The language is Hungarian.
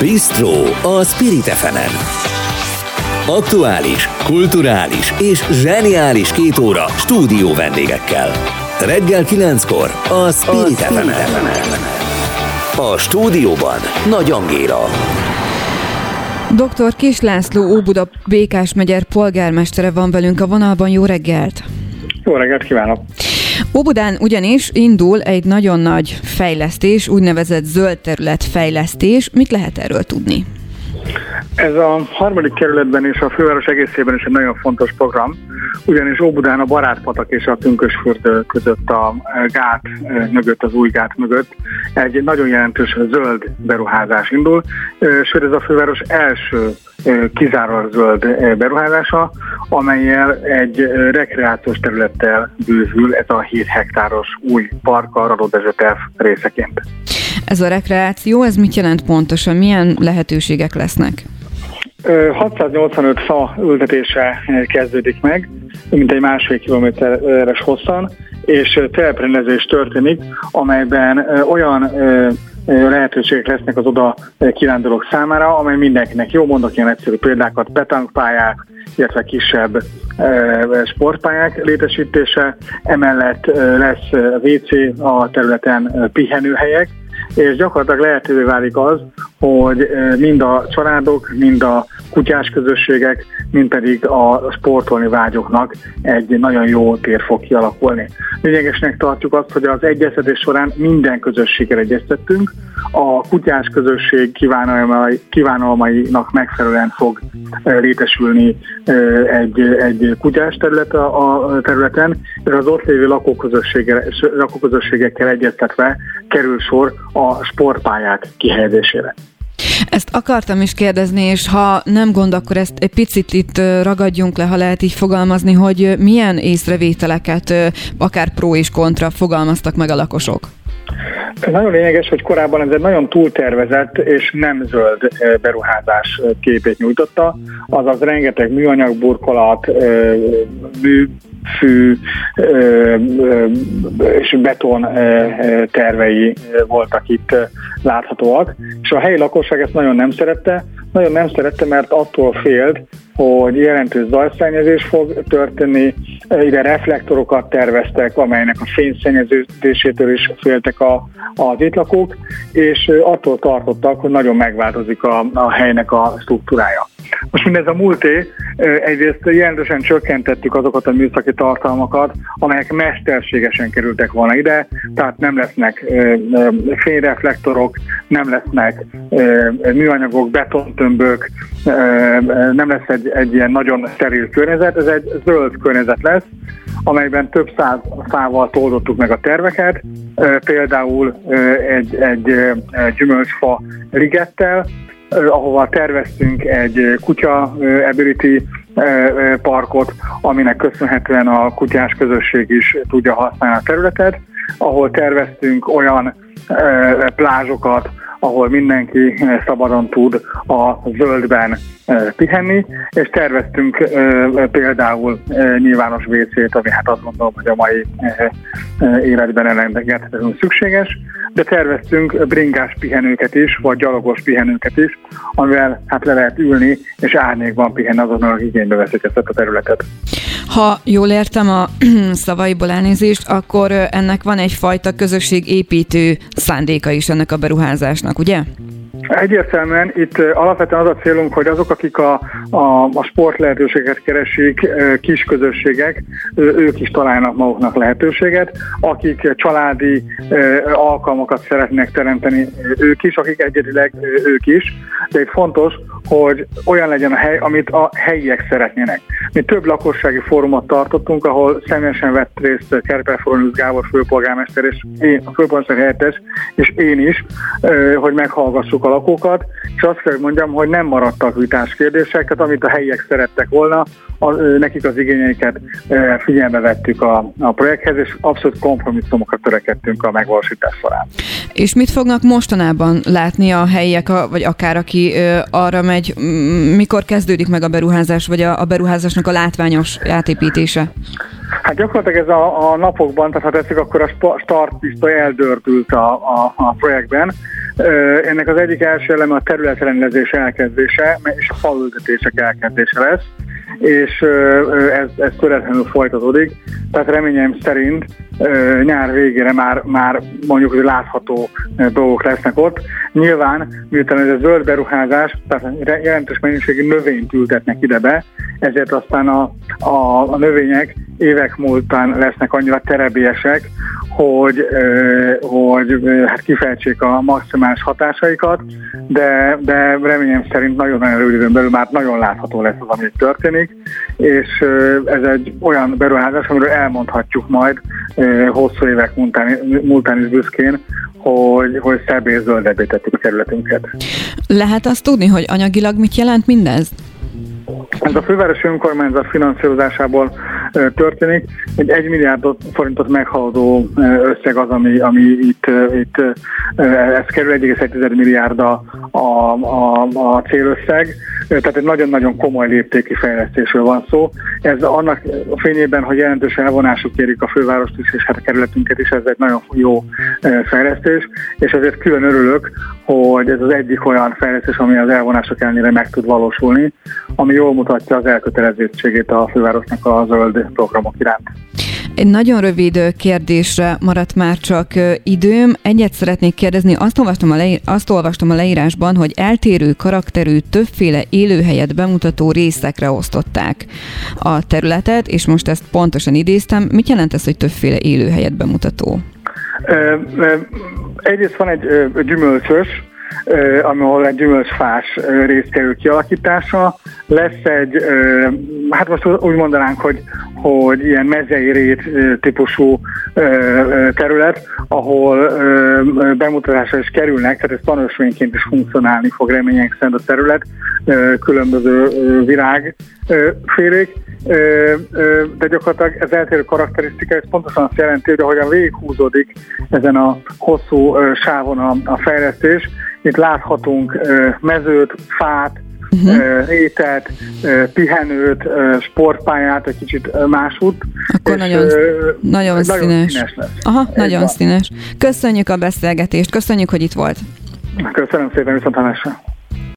Bistro a Spirit fm Aktuális, kulturális és zseniális két óra stúdió vendégekkel. Reggel 9-kor a Spirit, a Spirit fm A stúdióban Nagy Angéla. Dr. Kis László Óbuda Békás megyer polgármestere van velünk a vonalban. Jó reggelt! Jó reggelt kívánok! Óbudán ugyanis indul egy nagyon nagy fejlesztés, úgynevezett zöld terület fejlesztés. Mit lehet erről tudni? Ez a harmadik kerületben és a főváros egészében is egy nagyon fontos program, ugyanis Óbudán a Barátpatak és a Tünkösfürdő között a gát mögött, az új gát mögött egy nagyon jelentős zöld beruházás indul, sőt ez a főváros első kizárólag zöld beruházása, amelyel egy rekreációs területtel bővül ez a 7 hektáros új park a Radódezső részeként. Ez a rekreáció, ez mit jelent pontosan? Milyen lehetőségek lesznek? 685 fa ültetése kezdődik meg, mint egy másfél kilométeres hosszan, és teleprendezés történik, amelyben olyan lehetőségek lesznek az oda kirándulók számára, amely mindenkinek jó, mondok ilyen egyszerű példákat, petankpályák, illetve kisebb sportpályák létesítése, emellett lesz WC a területen pihenőhelyek, és gyakorlatilag lehetővé válik az, hogy mind a családok, mind a kutyás közösségek, mind pedig a sportolni vágyoknak egy nagyon jó tér fog kialakulni. Lényegesnek tartjuk azt, hogy az egyeztetés során minden közösséggel egyeztettünk, a kutyás közösség kívánalmai, kívánalmainak megfelelően fog létesülni egy, egy kutyás terület a területen, és az ott lévő lakóközösségekkel egyeztetve kerül sor a sportpályák kihelyezésére. Ezt akartam is kérdezni, és ha nem gond, akkor ezt egy picit itt ragadjunk le, ha lehet így fogalmazni, hogy milyen észrevételeket, akár pro és kontra fogalmaztak meg a lakosok. Ez nagyon lényeges, hogy korábban ez egy nagyon túltervezett és nem zöld beruházás képét nyújtotta, azaz rengeteg műanyag burkolat, mű fű és beton tervei voltak itt láthatóak, és a helyi lakosság ezt nagyon nem szerette, nagyon nem szerette, mert attól félt, hogy jelentős zajszennyezés fog történni, ide reflektorokat terveztek, amelynek a fényszennyeződésétől is féltek a, az itt lakók, és attól tartottak, hogy nagyon megváltozik a, a helynek a struktúrája. Most mindez a múlté, egyrészt jelentősen csökkentettük azokat a műszaki tartalmakat, amelyek mesterségesen kerültek volna ide, tehát nem lesznek fényreflektorok, nem lesznek műanyagok, betontömbök, nem lesz egy, egy ilyen nagyon steril környezet, ez egy zöld környezet lesz, amelyben több száz fával toldottuk meg a terveket, például egy, egy gyümölcsfa ligettel, ahova terveztünk egy kutya ability parkot, aminek köszönhetően a kutyás közösség is tudja használni a területet, ahol terveztünk olyan plázsokat, ahol mindenki szabadon tud a zöldben pihenni, és terveztünk például nyilvános WC-t, ami hát azt gondolom, hogy a mai életben elengedhetetlenül szükséges, de terveztünk bringás pihenőket is, vagy gyalogos pihenőket is, amivel hát le lehet ülni, és árnyékban pihenni azonnal, akik igénybe veszik ezt a területet. Ha jól értem a szavaiból elnézést, akkor ennek van egyfajta közösségépítő szándéka is ennek a beruházásnak, ugye? Egyértelműen itt alapvetően az a célunk, hogy azok, akik a, a, a sport lehetőséget keresik, kis közösségek, ők is találnak maguknak lehetőséget, akik családi alkalmakat szeretnék teremteni, ők is, akik egyedileg ők is, de itt fontos, hogy olyan legyen a hely, amit a helyiek szeretnének. Mi több lakossági fórumot tartottunk, ahol személyesen vett részt Kerpel Foronius Gábor főpolgármester és én, a főpolgármester helyettes, és én is, hogy meghallgassuk a lakókat, és azt kell, hogy mondjam, hogy nem maradtak vitás kérdések, tehát amit a helyiek szerettek volna, a, nekik az igényeiket figyelme vettük a, a projekthez, és abszolút kompromisszumokra törekedtünk a megvalósítás során. És mit fognak mostanában látni a helyiek, vagy akár aki arra megy, mikor kezdődik meg a beruházás, vagy a, a beruházásnak a látványos átépítése? Hát gyakorlatilag ez a, a napokban, tehát ha tetszik, akkor a startpisztoly eldördült a, a, a projektben. Ennek az egyik első eleme a területrendezés elkezdése, és a falültetések elkezdése lesz és ez, ez töretlenül folytatódik. Tehát reményem szerint nyár végére már, már mondjuk, hogy látható dolgok lesznek ott. Nyilván, miután ez a zöld beruházás, tehát jelentős mennyiségű növényt ültetnek ide be, ezért aztán a, a, a növények évek múltán lesznek annyira terebélyesek, hogy, hogy hát kifejtsék a maximális hatásaikat, de, de reményem szerint nagyon-nagyon rövid időn belül már nagyon látható lesz az, ami történik, és ez egy olyan beruházás, amiről elmondhatjuk majd hosszú évek múltán, múltán is büszkén, hogy, hogy szebb és zöldebbé tettük a területünket. Lehet azt tudni, hogy anyagilag mit jelent mindez? Ez a fővárosi önkormányzat finanszírozásából történik. Egy 1 milliárd forintot meghaladó összeg az, ami, ami itt, itt ez kerül 1,1 milliárd a, a, a, a célösszeg, tehát egy nagyon-nagyon komoly léptéki fejlesztésről van szó. Ez annak fényében, hogy jelentős elvonásuk érik a fővárost is, és hát a kerületünket is, ez egy nagyon jó fejlesztés, és ezért külön örülök, hogy ez az egyik olyan fejlesztés, ami az elvonások ellenére meg tud valósulni, ami jól mutatja az elkötelezettségét a fővárosnak a zöld programok iránt. Egy nagyon rövid kérdésre maradt már csak időm. Egyet szeretnék kérdezni, azt olvastam, a leír, azt olvastam a leírásban, hogy eltérő karakterű, többféle élőhelyet bemutató részekre osztották a területet, és most ezt pontosan idéztem. Mit jelent ez, hogy többféle élőhelyet bemutató? Egyrészt van egy gyümölcsös, ahol egy gyümölcsfás rész kerül kialakításra. Lesz egy, hát most úgy mondanánk, hogy, hogy ilyen mezei rét típusú terület, ahol bemutatásra is kerülnek, tehát ez tanúsvényként is funkcionálni fog remények szerint a terület, különböző virágfélék, de gyakorlatilag ez eltérő karakterisztika, ez pontosan azt jelenti, hogy ahogyan végighúzódik ezen a hosszú sávon a, a fejlesztés, itt láthatunk mezőt, fát, uh-huh. ételt, pihenőt, sportpályát, egy kicsit másút. Akkor és nagyon, nagyon, színes. Nagyon színes lesz. Aha, Ez nagyon van. színes. Köszönjük a beszélgetést, köszönjük, hogy itt volt. Köszönöm szépen, viszont